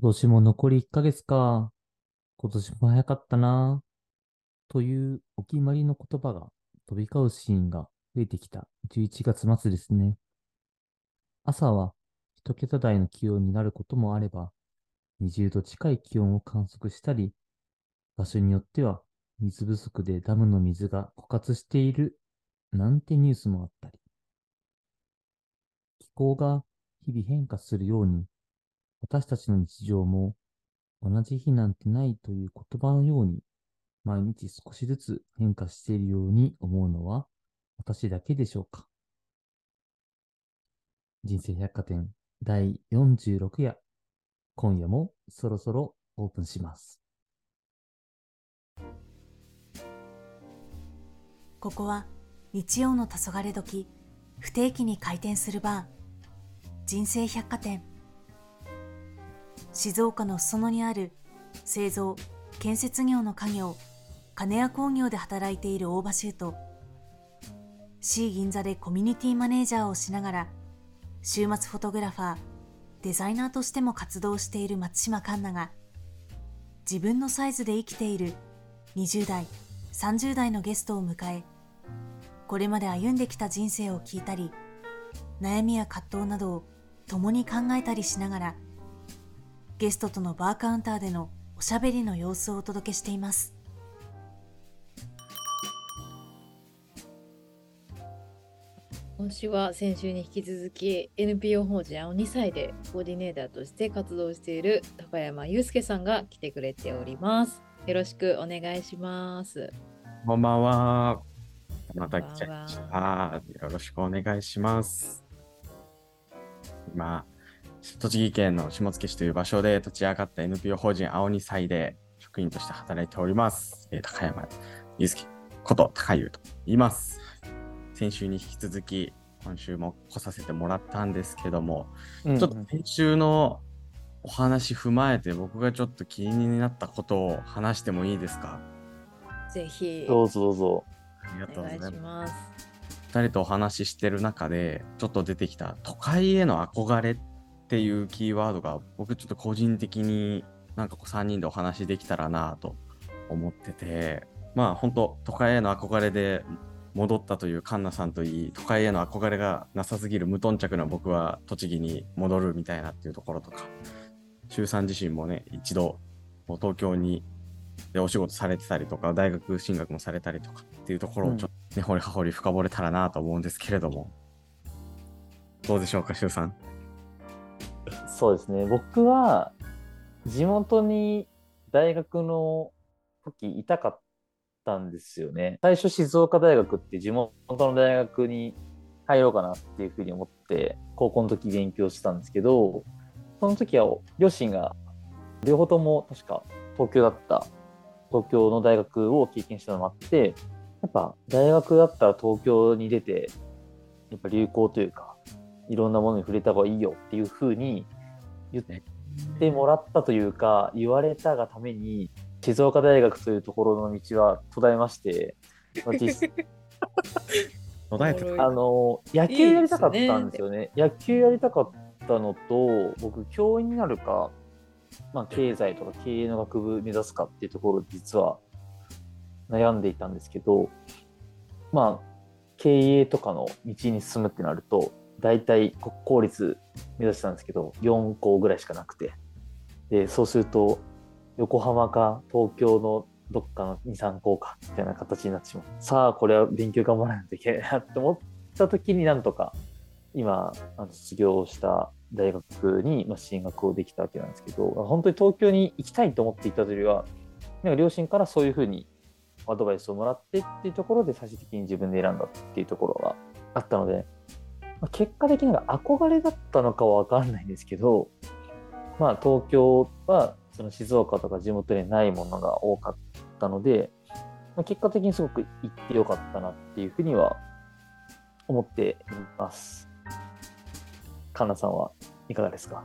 今年も残り1ヶ月か。今年も早かったな。というお決まりの言葉が飛び交うシーンが増えてきた11月末ですね。朝は一桁台の気温になることもあれば、20度近い気温を観測したり、場所によっては水不足でダムの水が枯渇しているなんてニュースもあったり。気候が日々変化するように、私たちの日常も同じ日なんてないという言葉のように、毎日少しずつ変化しているように思うのは私だけでしょうか。人生百貨店第46夜、今夜もそろそろオープンします。ここは日曜の黄昏時、不定期に開店するバー、人生百貨店。静岡の裾野にある製造、建設業の家業、金谷工業で働いている大場修と、C 銀座でコミュニティマネージャーをしながら、週末フォトグラファー、デザイナーとしても活動している松島環奈が、自分のサイズで生きている20代、30代のゲストを迎え、これまで歩んできた人生を聞いたり、悩みや葛藤などを共に考えたりしながら、ゲストとのバーカウンターでのおしゃべりの様子をお届けしています。今週は先週に引き続き NPO 法人青2歳でコーディネーターとして活動している高山祐介さんが来てくれております。よろしくお願いします。こんばんは。また来ちゃいました。よろしくお願いします。今、栃木県の下野市という場所で立ち上がった NPO 法人青二歳で職員として働いております。えー、高山祐介こと高優と言います。先週に引き続き、今週も来させてもらったんですけども、うんうん、ちょっと先週のお話踏まえて僕がちょっと気になったことを話してもいいですか？ぜひ。どうぞどうぞ。ありがとうございます。2人とお話ししてる中でちょっと出てきた都会への憧れっていうキーワードが僕ちょっと個人的になんかこう3人でお話できたらなと思っててまあ本当都会への憧れで戻ったというカンナさんといい都会への憧れがなさすぎる無頓着な僕は栃木に戻るみたいなっていうところとか周さん自身もね一度東京にでお仕事されてたりとか大学進学もされたりとかっていうところをちょっと根掘り葉掘り深掘れたらなと思うんですけれどもどうでしょうか周さん？そうですね。僕は地元に大学の時いたかったんですよね。最初静岡大学って地元の大学に入ろうかなっていうふうに思って高校の時勉強してたんですけど、その時は両親が両方とも確か東京だった東京の大学を経験したのもあってやっぱ大学だったら東京に出てやっぱ流行というかいろんなものに触れた方がいいよっていうふうに言ってもらったというか言われたがために静岡大学というところの道は途絶えまして あの野球やりたかったんですよね、ね、野球やりたかったのと僕教員になるか、まあ、経済とか経営の学部目指すかっていうところ実は悩んでいたんですけどまあ経営とかの道に進むってなると大体国公立目指したんですけど4校ぐらいしかなくて。でそうすると横浜か東京のどっかの23校かみたいな形になってしまう。さあこれは勉強頑張らないといけないなって思った時になんとか今卒業した大学に進学をできたわけなんですけど本当に東京に行きたいと思っていたというよりはなんか両親からそういうふうにアドバイスをもらってっていうところで最終的に自分で選んだっていうところがあったのでまあ、結果的には憧れだったのかは分かんないんですけど、まあ、東京はその静岡とか地元にないものが多かったので、まあ、結果的にすごく行ってよかったなっていうふうには思っています。かなさんはいかがですか？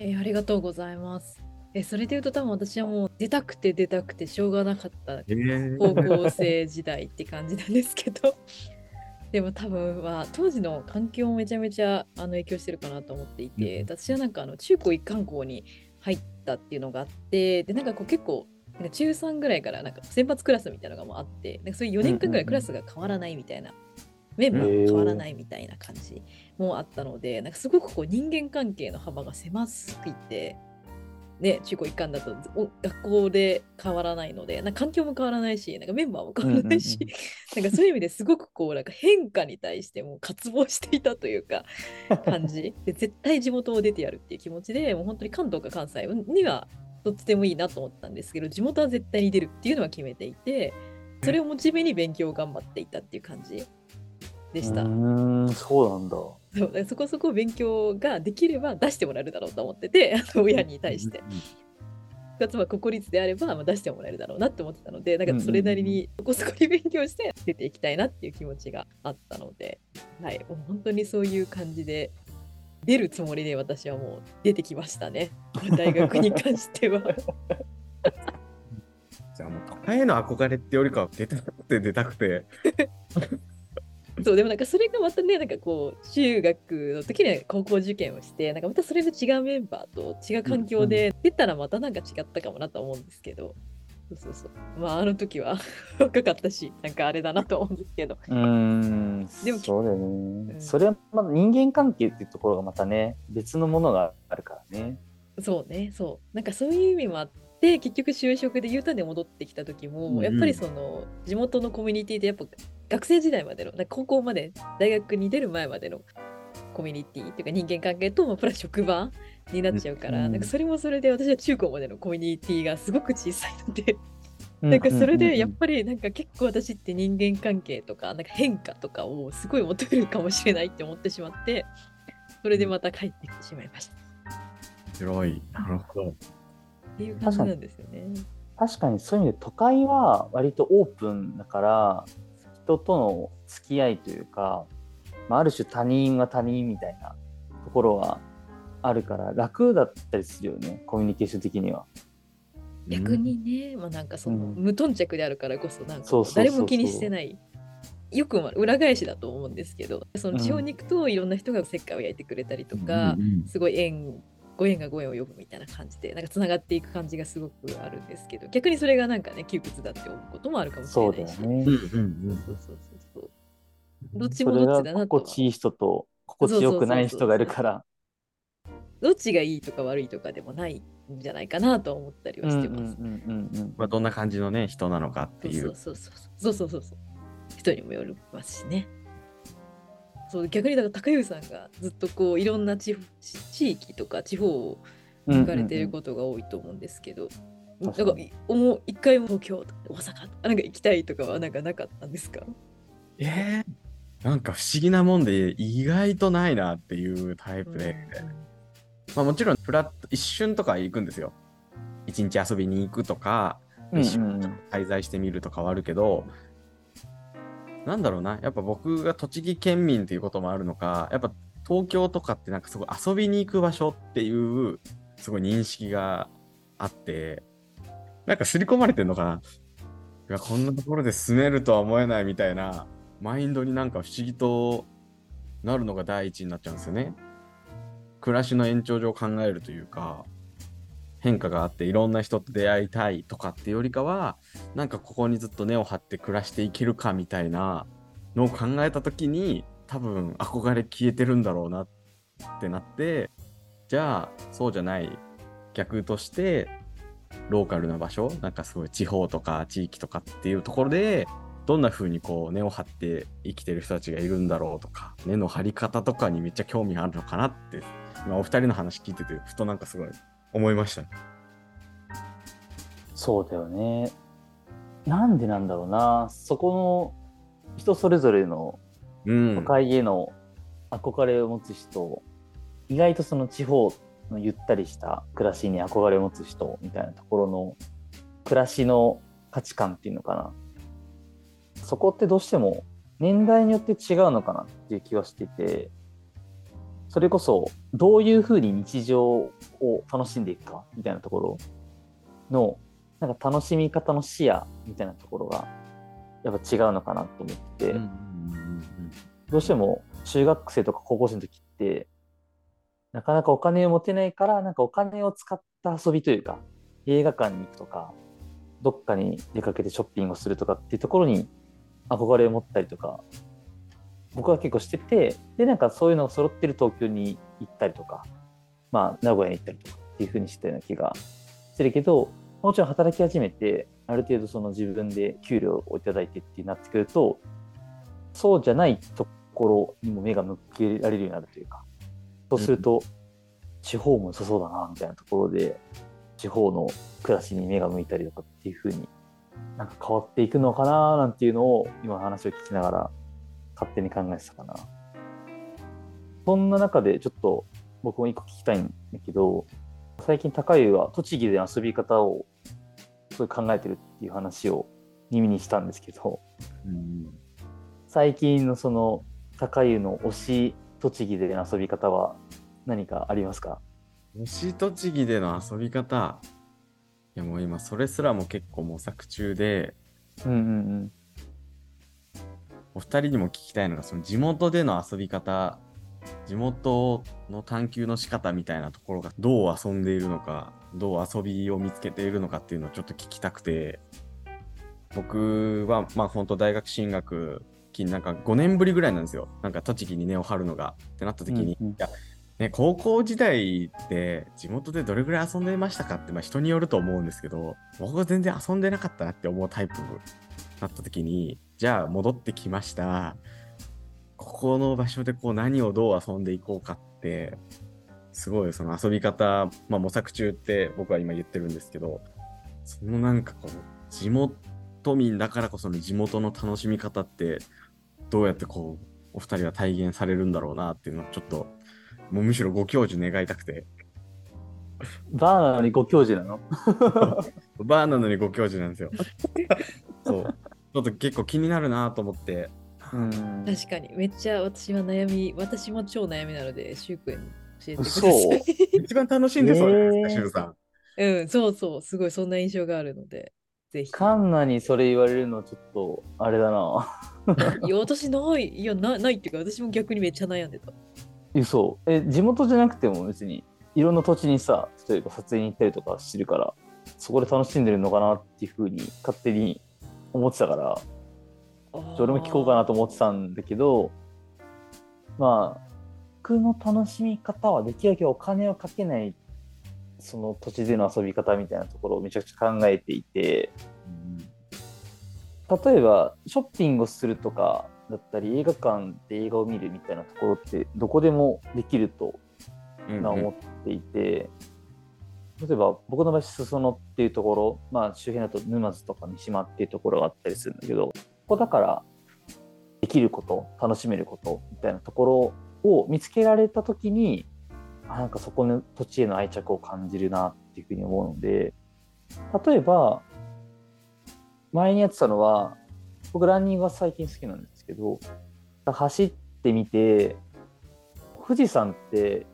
えー、ありがとうございます。えそれでいうと多分私はもう出たくて出たくてしょうがなかった高校生時代って感じなんですけどでも多分は当時の環境もめちゃめちゃあの影響してるかなと思っていて、うん、私はなんかあの中高一貫校に入ったっていうのがあってでなんかこう結構なんか中3ぐらいからなんか選抜クラスみたいなのがもうあってなんかそういう4年間ぐらいクラスが変わらないみたいな、メンバーが変わらないみたいな感じもあったのでなんかすごくこう人間関係の幅が狭すぎて。ね、中高一貫だとお学校で変わらないのでなんか環境も変わらないしなんかメンバーも変わらないし、なんかそういう意味ですごくこうなんか変化に対してもう渇望していたというか感じ。で絶対地元を出てやるっていう気持ちでもう本当に関東か関西にはどっちでもいいなと思ったんですけど地元は絶対に出るっていうのは決めていてそれをモチベに勉強を頑張っていたっていう感じでした。うーん、そうなんだ。そうそこそこ勉強ができれば出してもらえるだろうと思ってて 親に対して。かつは国立であれば、まあ、出してもらえるだろうなって思ってたのでなんかそれなりにそこそこに勉強して出ていきたいなっていう気持ちがあったので、はい、もう本当にそういう感じで出るつもりで私はもう出てきましたね大学に関しては。じゃあもう都会への憧れってよりかは出たくて出たくて。そうでもなんかそれがまたねなんかこう中学の時には高校受験をしてなんかまたそれで違うメンバーと違う環境で出たらまたなんか違ったかもなと思うんですけど、そうそうそう。まああの時は 若かったしなんかあれだなと思うんですけど。うーん、でもそうだよね。うん。それはまだ人間関係っていうところがまたね、別のものがあるからね。そうねそう。なんかそういう意味もあって結局就職で U ターンで戻ってきた時も、うんうん。やっぱりその地元のコミュニティでやっぱ学生時代までの高校まで大学に出る前までのコミュニティっていうか人間関係と、まあ、プラス職場になっちゃうから、うんなんかそれもそれで私は中高までのコミュニティがすごく小さいので、なんかそれでやっぱりなんか結構私って人間関係とかなんか変化とかをすごい求めるかもしれないって思ってしまってそれでまた帰ってきてしまいましたっ広い。なるほど。ていう感じなんですよね。確かにそういう意味で都会は割とオープンだから人との付き合いというか、まあ、ある種他人は他人みたいなところはあるから楽だったりするよねコミュニケーション的には。逆にね、まあなんかその、うん。無頓着であるからこそなんか誰も気にしてないよくも裏返しだと思うんですけどその地方に行くといろんな人が石灰を焼いてくれたりとか、うんうん。すごい縁ご縁がご縁を呼ぶみたいな感じでなんかつながっていく感じがすごくあるんですけど逆にそれがなんかね窮屈だって思うこともあるかもしれないし。だよねうん。うんそうそうそうそうどっちもどっちだがなとは心地いい人と心地よくない人がいるから。どっちがいいとか悪いとかでもないんじゃないかなと思ったりはしてます。うんうんうんうんまあ、どんな感じのね、人なのかっていう。そうそうそうそうそうそうそう人にもよりますしねそう逆にだから高優さんがずっとこういろんな地域とか地方をうん行かれていることが多いと思うんですけど、なんか確かに思う一回も東京大阪とかなんか行きたいとかはなんかなかったんですか？えーなんか不思議なもんで意外とないなっていうタイプで、まあ、もちろんフラット一瞬とか行くんですよ。一日遊びに行くとかうん一緒にうん。うん滞在してみるとかはあるけど、なんだろうな。やっぱ僕が栃木県民っていうこともあるのかやっぱ東京とかってなんかすごい遊びに行く場所っていうすごい認識があってなんか刷り込まれてんのかな。いやこんなところで住めるとは思えないみたいなマインドになんか不思議となるのが第一になっちゃうんですよね。暮らしの延長上考えるというか。変化があっていろんな人と出会いたいとかってよりかはなんかここにずっと根を張って暮らしていけるかみたいなのを考えた時に多分憧れ消えてるんだろうなってなってじゃあそうじゃない逆としてローカルな場所なんかすごい地方とか地域とかっていうところでどんな風にこう根を張って生きてる人たちがいるんだろうとか根の張り方とかにめっちゃ興味あるのかなって今お二人の話聞いててふとなんかすごい思いましたね。そうだよね。なんでなんだろうな。そこの人それぞれのうん都会への憧れを持つ人、意外とその地方のゆったりした暮らしに憧れを持つ人みたいなところの暮らしの価値観っていうのかな。そこってどうしても年代によって違うのかなっていう気はしてて、それこそどういうふうに日常を楽しんでいくかみたいなところのなんか楽しみ方の視野みたいなところがやっぱ違うのかなと思って。どうしても中学生とか高校生の時ってなかなかお金を持てないから、なんかお金を使った遊びというか、映画館に行くとか、どっかに出かけてショッピングをするとかっていうところに憧れを持ったりとか、僕は結構してて、で、なんかそういうのが揃ってる東京に行ったりとか、まあ、名古屋に行ったりとかっていう風にしてたような気がしてるけど、もちろん働き始めて、ある程度その自分で給料をいただいてってなってくると、そうじゃないところにも目が向けられるようになるというか、そうすると、地方も良さそうだな、みたいなところで、地方の暮らしに目が向いたりとかっていう風になんか変わっていくのかな、なんていうのを今話を聞きながら勝手に考えてたかな。そんな中でちょっと僕も一個聞きたいんだけど、最近高湯は栃木で遊び方をすごい考えてるっていう話を耳にしたんですけど、うん最近のその高湯の推し栃木での遊び方は何かありますか？西栃木での遊び方、いやもう今それすらも結構模索中で、うんうんお二人にも聞きたいのが、その地元での遊び方、地元の探求の仕方みたいなところがどう遊んでいるのか、どう遊びを見つけているのかっていうのをちょっと聞きたくて、僕はまあ本当大学進学期なんか5年ぶりぐらいなんですよ。なんか栃木に根を張るのが。ってなった時に、うんね、高校時代って地元でどれぐらい遊んでましたかって、まあ、人によると思うんですけど、僕は全然遊んでなかったなって思うタイプになった時に、じゃあ戻ってきました。ここの場所でこう何をどう遊んでいこうかって、すごいその遊び方、まあ模索中って僕は今言ってるんですけど、そのなんかこう、地元民だからこその地元の楽しみ方って、どうやってこう、お二人は体現されるんだろうなっていうのをちょっと、もうむしろご教授願いたくて、バーなのにご教授なの？バーなのにご教授なんですよ。ょっと結構気になるなと思って、うん。確かに。めっちゃ私は悩み私も超悩みなのでシュウ君に教えてくださそうい 一番楽しんでそうじゃないですか、ねえシュウさん。うんそうそうすごいそんな印象があるのでぜひ。カンナにそれ言われるのちょっとあれだな。いや私ない。いやなないっていうか私も逆にめっちゃ悩んでた。嘘。え地元じゃなくても別にいろんな土地にさ例えば撮影に行ったりとかしてるからそこで楽しんでるのかなっていうふうに勝手に思ってたからそれも聞こうかなと思ってたんだけどまあ僕の楽しみ方はできるだけお金をかけないその土地での遊び方みたいなところをめちゃくちゃ考えていて例えばショッピングをするとかだったり映画館で映画を見るみたいなところってどこでもできるとう思っていて、例えば僕の場合裾野っていうところ、まあ、周辺だと沼津とか三島っていうところがあったりするんだけどここだからできること楽しめることみたいなところを見つけられた時にあなんかそこの土地への愛着を感じるなっていうふうに思うので例えば前にやってたのは僕ランニングが最近好きなんですけど走ってみて富士山って、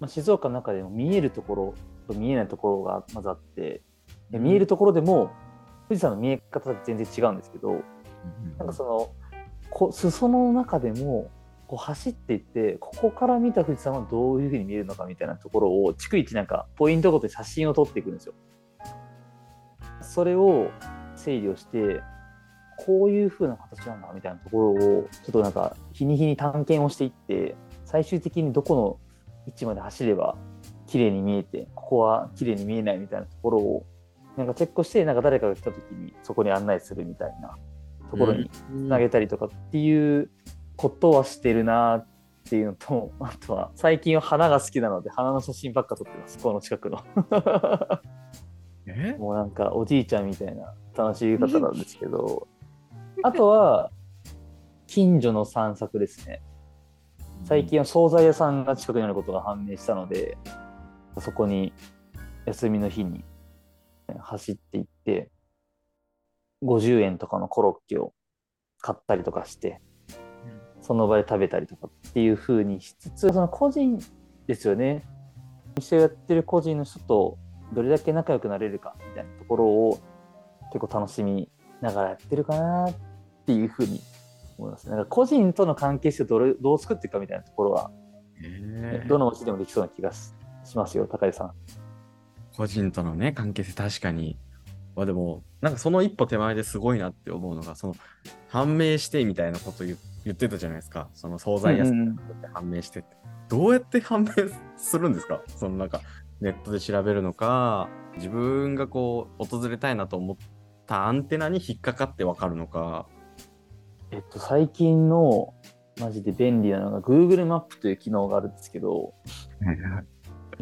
まあ、静岡の中でも見えるところと見えないところがまずあって。で見えるところでも富士山の見え方って全然違うんですけどなんかそのこ裾野の中でもこう走っていってここから見た富士山はどういうふうに見えるのかみたいなところを逐一なんかポイントごとに写真を撮っていくんですよ。それを整理をしてこういう風な形なんだみたいなところをちょっとなんか日に日に探検をしていって最終的にどこの位置まで走れば綺麗に見えてここは綺麗に見えないみたいなところをなんかチェックしてなんか誰かが来た時にそこに案内するみたいなところにつなげたりとかっていうことはしてるなっていうのと あとは最近は花が好きなので花の写真ばっか撮ってますこの近くの。え？もうなんかおじいちゃんみたいな楽しい方なんですけど。あとは近所の散策ですね。最近は惣菜屋さんが近くにあることが判明したのでそこに休みの日に走っていって50円とかのコロッケを買ったりとかしてその場で食べたりとかっていう風にしつつその個人ですよね。店をやってる個人の人とどれだけ仲良くなれるかみたいなところを結構楽しみながらやってるかなっていう風に思いますね。なんか個人との関係性をどれどう作っていくかみたいなところはえー。どの推しでもできそうな気がししますよ、高井さん。個人とのね、関係性、確かに。まあでも、なんかその一歩手前ですごいなって思うのが、その、判明してみたいなこと言言ってたじゃないですか。その惣菜屋さんで判明してって。どうやって判明するんですか？そのなんか、ネットで調べるのか、自分がこう、訪れたいなと思ったアンテナに引っかかってわかるのか。えっと、最近のマジで便利なのが Google マップという機能があるんですけど、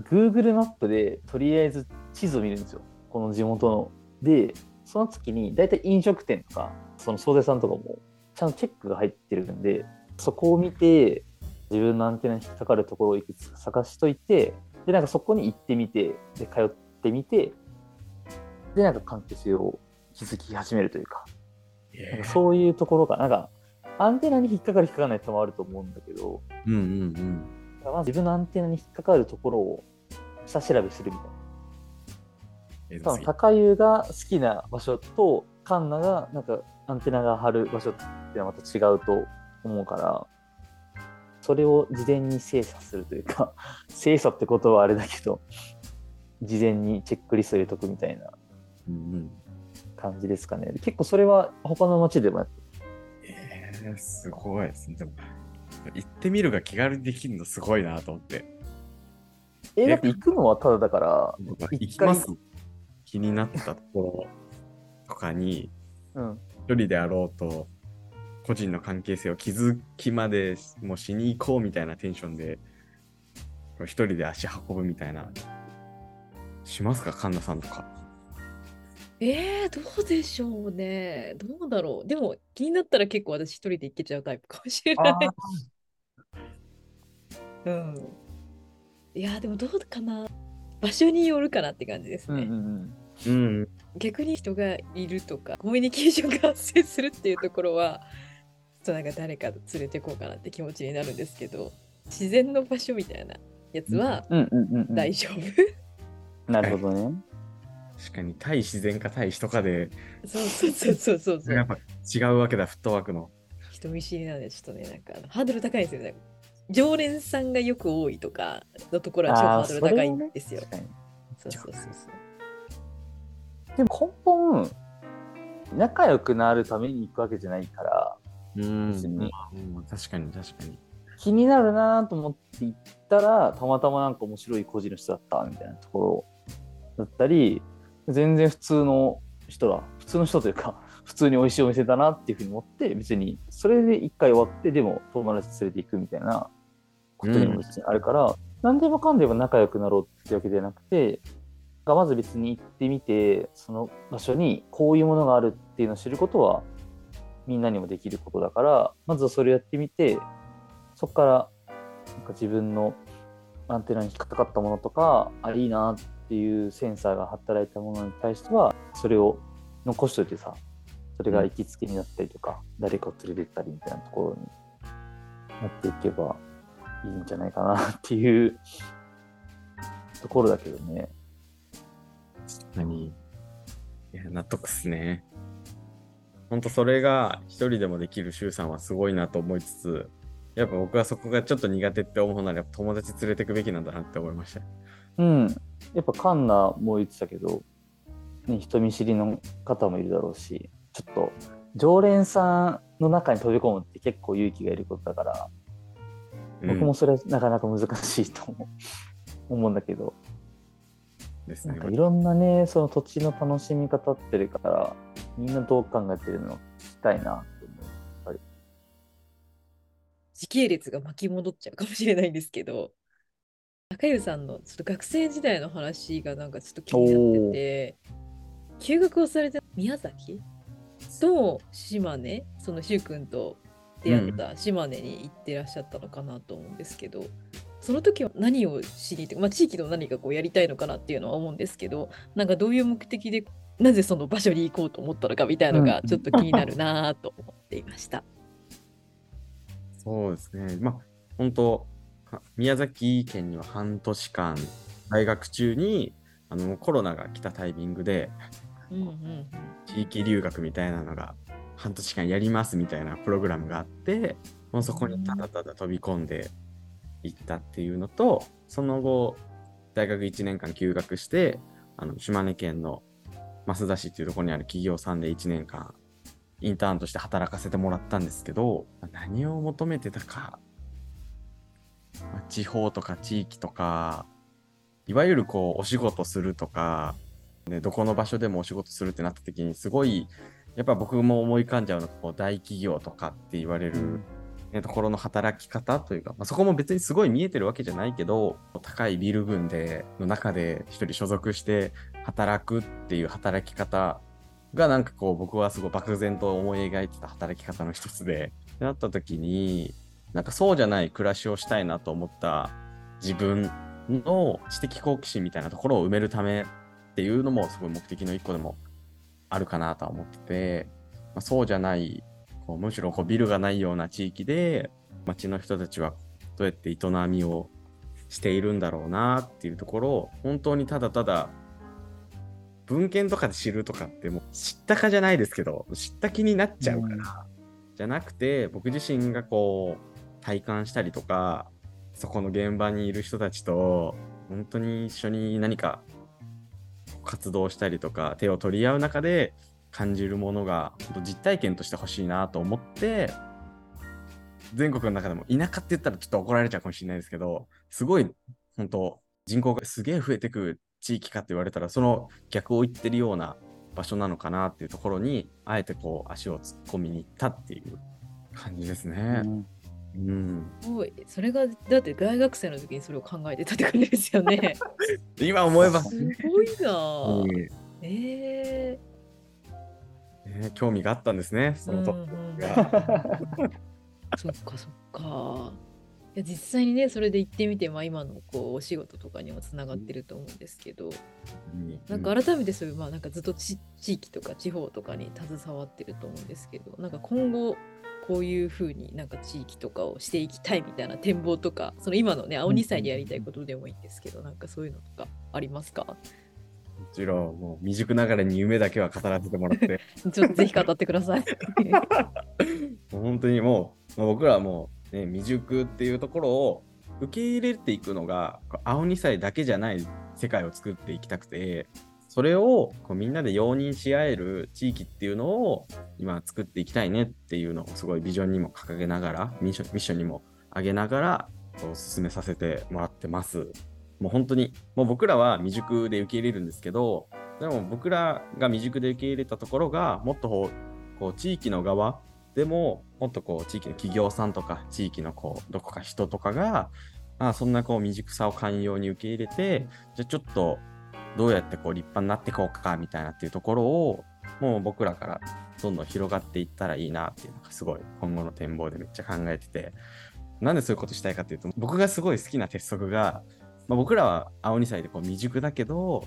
Google マップでとりあえず地図を見るんですよ。この地元の。で、その月に大体飲食店とか、その惣菜さんとかもちゃんとチェックが入ってるんで、そこを見て、自分のアンテナに引っかかるところをいくつか探しといて、で、なんかそこに行ってみて、で、通ってみて、で、なんか関係性を築き始めるというか、なんかそういうところが、なんか、アンテナに引っかかる引っかかないっもあると思うんだけど、うんうんうん。まず自分のアンテナに引っかかるところを下調べするみたいな。え多分高湯が好きな場所とカンナがなんかアンテナが張る場所っていうのはまた違うと思うからそれを事前に精査するというか 精査ってことはあれだけど事前にチェックリスト入れとくみたいな。感じですかね結構それは他の町でもやってえー、すごいですね。でも、行ってみるが気軽にできるのすごいなと思って。えだって行くのはただだから行きます気になったところとかに、うん一人であろうと、個人の関係性を築きまでもうしに行こうみたいなテンションで、一人で足運ぶみたいな、しますか、カンナさんとか。えー、どうでしょうね。どうだろう。でも気になったら結構私一人で行けちゃうタイプかもしれない。うん。いや、でもどうかな。場所によるかなって感じですね。うんうんうんうん。逆に人がいるとか、コミュニケーションが発生するっていうところは、ちょっとなんか誰か連れてこうかなって気持ちになるんですけど、自然の場所みたいなやつはうんうんうんうん大丈夫。なるほどね確かに対自然か対人かで、そうそうそうそうそうそう。やっぱ違うわけだ、フットワークの。人見知りなんで、ちょっとね、なんかハードル高いですよね。常連さんがよく多いとかのところは超ハあーードル高いんですよ。確かにそうそうそうそう。でも根本仲良くなるために行くわけじゃないからうん別にうん確かに確かに。気になるなと思って行ったらたまたまなんか面白い個人の人だったみたいなところだったり全然普通の人だ。普通の人というか普通に美味しいお店だなっていうふうに思って別にそれで一回終わってでも友達連れて行くみたいなことにも別にあるから、何でもかんでも仲良くなろうってわけではなくてがまず別に行ってみてその場所にこういうものがあるっていうのを知ることはみんなにもできることだからまずはそれをやってみてそこからなんか自分のアンテナに引っかかったものとかあいいなっていうセンサーが働いたものに対してはそれを残しといてさそれが行きつけになったりとか、誰かを連れてったりみたいなところになっていけばいいんじゃないかなっていうところだけどね。何いや、納得っすね。ほんとそれが一人でもできる周さんはすごいなと思いつつ、やっぱ僕はそこがちょっと苦手って思うなら友達連れてくべきなんだなって思いました。うん。やっぱカンナも言ってたけど、ね、人見知りの方もいるだろうし、ちょっと常連さんの中に飛び込むって結構勇気がいることだから、うん僕もそれはなかなか難しいと思う 思うんだけど、ですねなんか。いろんなね、その土地の楽しみ方ってるから、みんなどう考えてるのを聞きたいな。時系列が巻き戻っちゃうかもしれないんですけど、中湯さんのちょっと学生時代の話がなんかちょっと気になってて、休学をされた宮崎？と島根、その柊君と出会った島根に行ってらっしゃったのかなと思うんですけど、その時は何を知りたい、まあ、地域の何かこうやりたいのかなっていうのは思うんですけど、なんかどういう目的でなぜその場所に行こうと思ったのかみたいなのがうん。ちょっと気になるなと思っていました。そうですね。まあ、本当は宮崎県には半年間、大学中にあのコロナが来たタイミングで、うんうん地域留学みたいなのが半年間やりますみたいなプログラムがあって、もうそこにただただ飛び込んで、行ったっていうのと、その後、大学1年間休学して、あの島根県の増田市っていうところにある企業さんで1年間インターンとして働かせてもらったんですけど、何を求めてたか、まあ地方とか地域とか、いわゆるこうお仕事するとか、でどこの場所でもお仕事するってなった時にすごいやっぱ僕も思い浮かんじゃうのがこう大企業とかって言われる、ね、ところの働き方というか、まあ、そこも別にすごい見えてるわけじゃないけど高いビル群での中で一人所属して働くっていう働き方がなんかこう僕はすごい漠然と思い描いてた働き方の一つでってなった時になんかそうじゃない暮らしをしたいなと思った自分の知的好奇心みたいなところを埋めるためっていうのもすごい目的の一個でもあるかなとは思ってて、まあ、そうじゃないこうむしろこうビルがないような地域で町の人たちはどうやって営みをしているんだろうなっていうところを本当にただただ文献とかで知るとかってもう知ったかじゃないですけど知った気になっちゃうから、じゃなくて僕自身がこう体感したりとかそこの現場にいる人たちと本当に一緒に何か活動したりとか手を取り合う中で感じるものが本当実体験として欲しいなと思って全国の中でも田舎って言ったらちょっと怒られちゃうかもしれないですけどすごい本当人口がすげえ増えてく地域かって言われたらその逆を言ってるような場所なのかなっていうところにあえてこう足を突っ込みに行ったっていう感じですね。うん、すごいそれがだって大学生の時にそれを考えてたって感じですよね。今思えば、すごいなあ。うんえね興味があったんですね、そのとうんうんが。そっかそっか。いや実際にねそれで行ってみて、まあ、今のこうお仕事とかにもつながってると思うんですけど、なんか改めてそういう、まあ、なんかずっとち地域とか地方とかに携わってると思うんですけどなんか今後こういうふうになんか地域とかをしていきたいみたいな展望とかその今のね青2歳でやりたいことでもいいんですけどなんかそういうのとかありますか？もちろん、もう未熟ながらに夢だけは語らせてもらって、ちょっとぜひ語ってください。本当にもう、まあ僕らはもう、ね、未熟っていうところを受け入れていくのが、青2歳だけじゃない世界を作っていきたくて、それをこうみんなで容認し合える地域っていうのを今作っていきたいねっていうのをすごいビジョンにも掲げながら、ミッションミッションにも上げながら、進めさせてもらってます。もう本当に、もう僕らは未熟で受け入れるんですけど、でも僕らが未熟で受け入れたところが、もっとこう地域の側でも、もっとこう地域の企業さんとか、地域のこうどこか人とかが、あそんなこう未熟さを寛容に受け入れて、じゃあちょっとどうやってこう立派になっていこうかみたいなっていうところを、もう僕らからどんどん広がっていったらいいなっていうのがすごい今後の展望でめっちゃ考えてて、なんでそういうことしたいかっていうと、僕がすごい好きな鉄則が、まあ、僕らは青2歳でこう未熟だけど、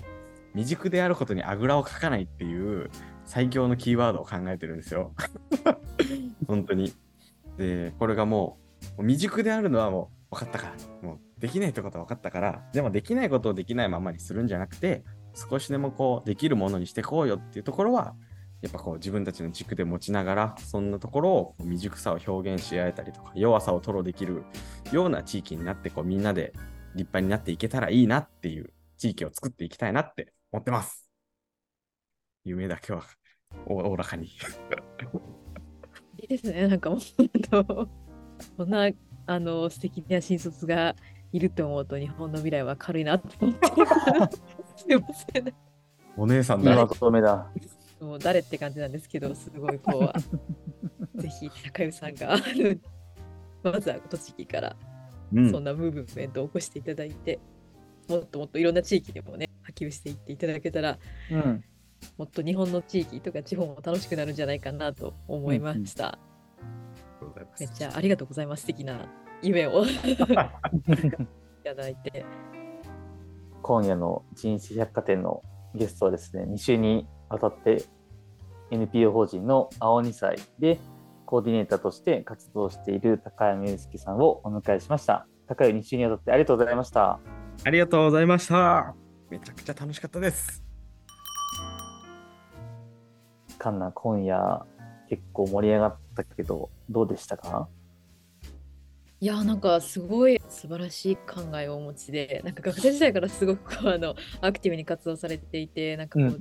未熟であることにあぐらをかかないっていう最強のキーワードを考えてるんですよ。本当に。で、これがもう、未熟であるのはもう分かったから、もうできないってことは分かったから、でもできないことをできないままにするんじゃなくて、少しでもこうできるものにしていこうよっていうところは、やっぱこう自分たちの軸で持ちながら、そんなところを未熟さを表現し合えたりとか、弱さを吐露できるような地域になって、こうみんなで立派になっていけたらいいなっていう地域を作っていきたいなって思ってます。夢だけはおおおらかに。いいですね、なんかもう、本当こんなあの素敵な新卒がいると思うと、日本の未来は軽いなと思って。すいません。お姉さんだ。とめだ。もう誰って感じなんですけど、すごいこう、ぜひ高湯さんが、まずは栃木からうんそんなムーブメントを起こしていただいて、もっともっといろんな地域でもね、波及していっていただけたら、うん。もっと日本の地域とか地方も楽しくなるんじゃないかなと思いました。めっちゃありがとうございます。素敵な 夢をいただいて。今夜の人生百貨店のゲストはですね、2週にわたって NPO 法人の青2歳でコーディネーターとして活動している高山祐介さんをお迎えしました。高谷2週にわたってありがとうございました。ありがとうございました。めちゃくちゃ楽しかったです。カンナ、今夜結構盛り上がったけど、どうでしたかいやーなんかすごい素晴らしい考えをお持ちでなんか学生時代からすごくあのアクティブに活動されていてなんかこう、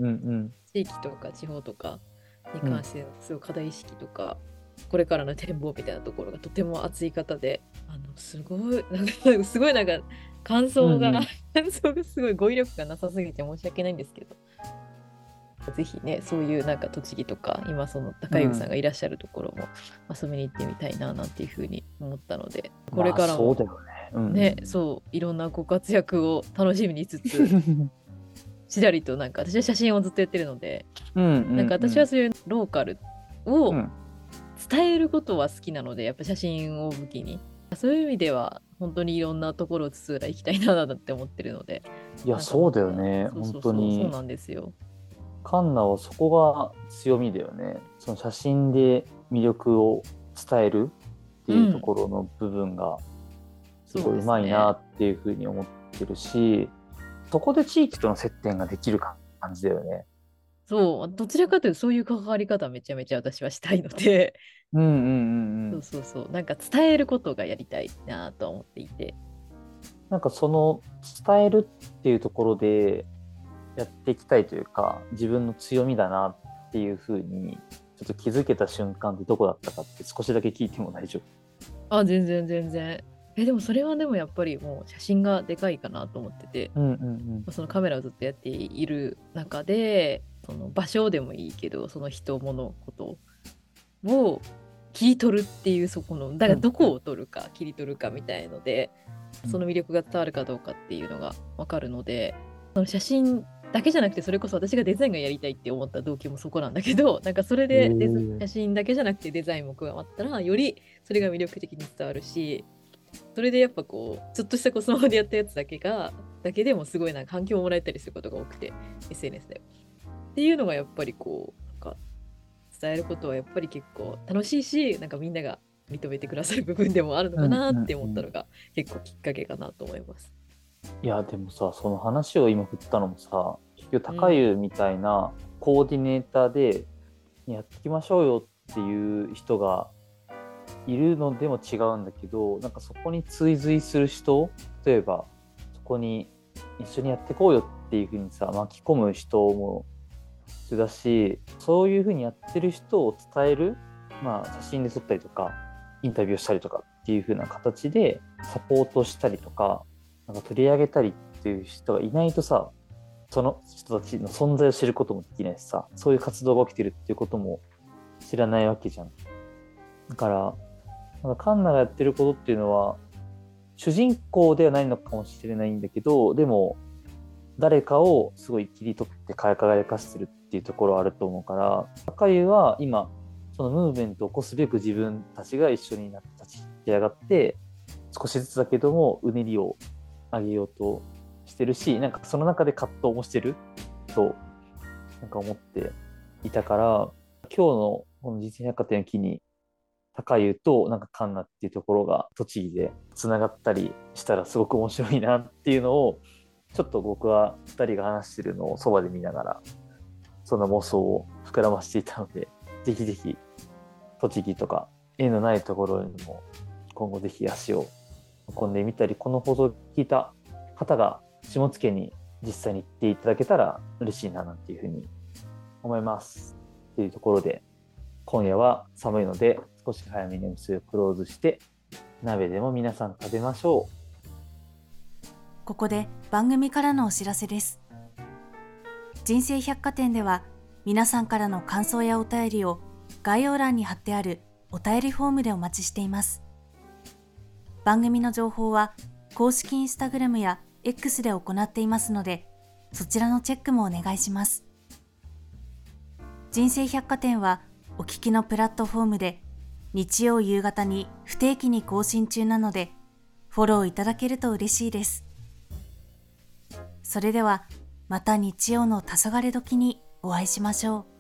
地域とか地方とかに関してのすごい課題意識とか、これからの展望みたいなところがとても熱い方であのすごいなんかすごいなんか感想が、感想がすごい語彙力がなさすぎて申し訳ないんですけどぜひねそういうなんか栃木とか今その高湯さんがいらっしゃるところも遊びに行ってみたいななんていうふうに思ったのでうん。これからもね。うん、ね、そういろんなご活躍を楽しみにしつつしらりとなんか私は写真をずっとやってるのでうんうんうん、なんか私はそういうローカルをうん伝えることは好きなので、やっぱ写真を武器に。そういう意味では、本当にいろんなところを津々浦々行きたいななんて思ってるので。いや、そうだよね。そうそうそう本当に。そうなんですよ。カンナはそこが強みだよね。その写真で魅力を伝えるっていうところの部分がすごいうまいなっていうふうに思ってるし、そこで地域との接点ができる感じだよね。そう、どちらかというとそういう関わり方めちゃめちゃ私はしたいので、うんうんうんうん。そうそうそう、なんか伝えることがやりたいなと思っていて。なんかその伝えるっていうところでやっていきたいというか、自分の強みだなっていうふうにちょっと気づけた瞬間ってどこだったかって少しだけ聞いても大丈夫。あ、全然全然。え、でもそれはでもやっぱりもう写真がでかいかなと思ってて。うんうんそのカメラをずっとやっている中でその場所でもいいけどその人物ことを切り取るっていうそこのだからどこを撮るか切り取るかみたいのでその魅力が伝わるかどうかっていうのが分かるのでその写真だけじゃなくてそれこそ私がデザインがやりたいって思った動機もそこなんだけど なんかそれで写真だけじゃなくてデザインも加わったらよりそれが魅力的に伝わるしそれでやっぱこうちょっとしたこうスマホでやったやつだけがだけでもすごいなんか反響をもらえたりすることが多くて SNS で。っていうのがやっぱりこうなんか伝えることはやっぱり結構楽しいしなんかみんなが認めてくださる部分でもあるのかなって思ったのが結構きっかけかなと思います。いやでもさその話を今振ったのもさ結局高湯みたいなコーディネーターでやっていきましょうよっていう人がいるのでも違うんだけどなんかそこに追随する人例えばそこに一緒にやっていこうよっていうふうにさ巻き込む人も必要だしそういうふうにやってる人を伝える、まあ、写真で撮ったりとかインタビューしたりとかっていうふうな形でサポートしたりとかなんか取り上げたりっていう人がいないとさその人たちの存在を知ることもできないしさそういう活動が起きてるっていうことも知らないわけじゃん。だからなんかカンナがやってることっていうのは主人公ではないのかもしれないんだけどでも誰かをすごい切り取って輝かしてるっていうところあると思うから高湯は今そのムーブメントを起こすべく自分たちが一緒になって立ち上がって少しずつだけどもうねりを上げようとしてるしなんかその中で葛藤もしてる？となんか思っていたから今日のこの実践百貨店を機に高湯となんかカンナっていうところが栃木でつながったりしたらすごく面白いなっていうのをちょっと僕は2人が話してるのをそばで見ながらその妄想を膨らましていたのでぜひぜひ栃木とか縁のないところにも今後ぜひ足を運んでみたりこの放送を聞いた方が下野に実際に行っていただけたら嬉しいななんていうふうに思います。というところで今夜は寒いので少し早めに MC をクローズして鍋でも皆さん食べましょう。ここで番組からのお知らせです。人生百貨店では皆さんからの感想やお便りを概要欄に貼ってあるお便りフォームでお待ちしています。番組の情報は公式インスタグラムや X で行っていますので、そちらのチェックもお願いします。人生百貨店はお聞きのプラットフォームで日曜夕方に不定期に更新中なので、フォローいただけると嬉しいです。それではまた日曜の黄昏時にお会いしましょう。